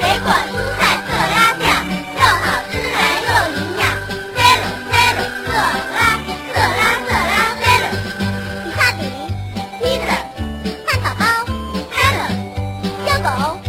水果、蔬菜、色拉酱，又好吃又营养。Salad，色拉，色拉，色拉 Salad。比萨饼，Pizza，汉堡包小狗。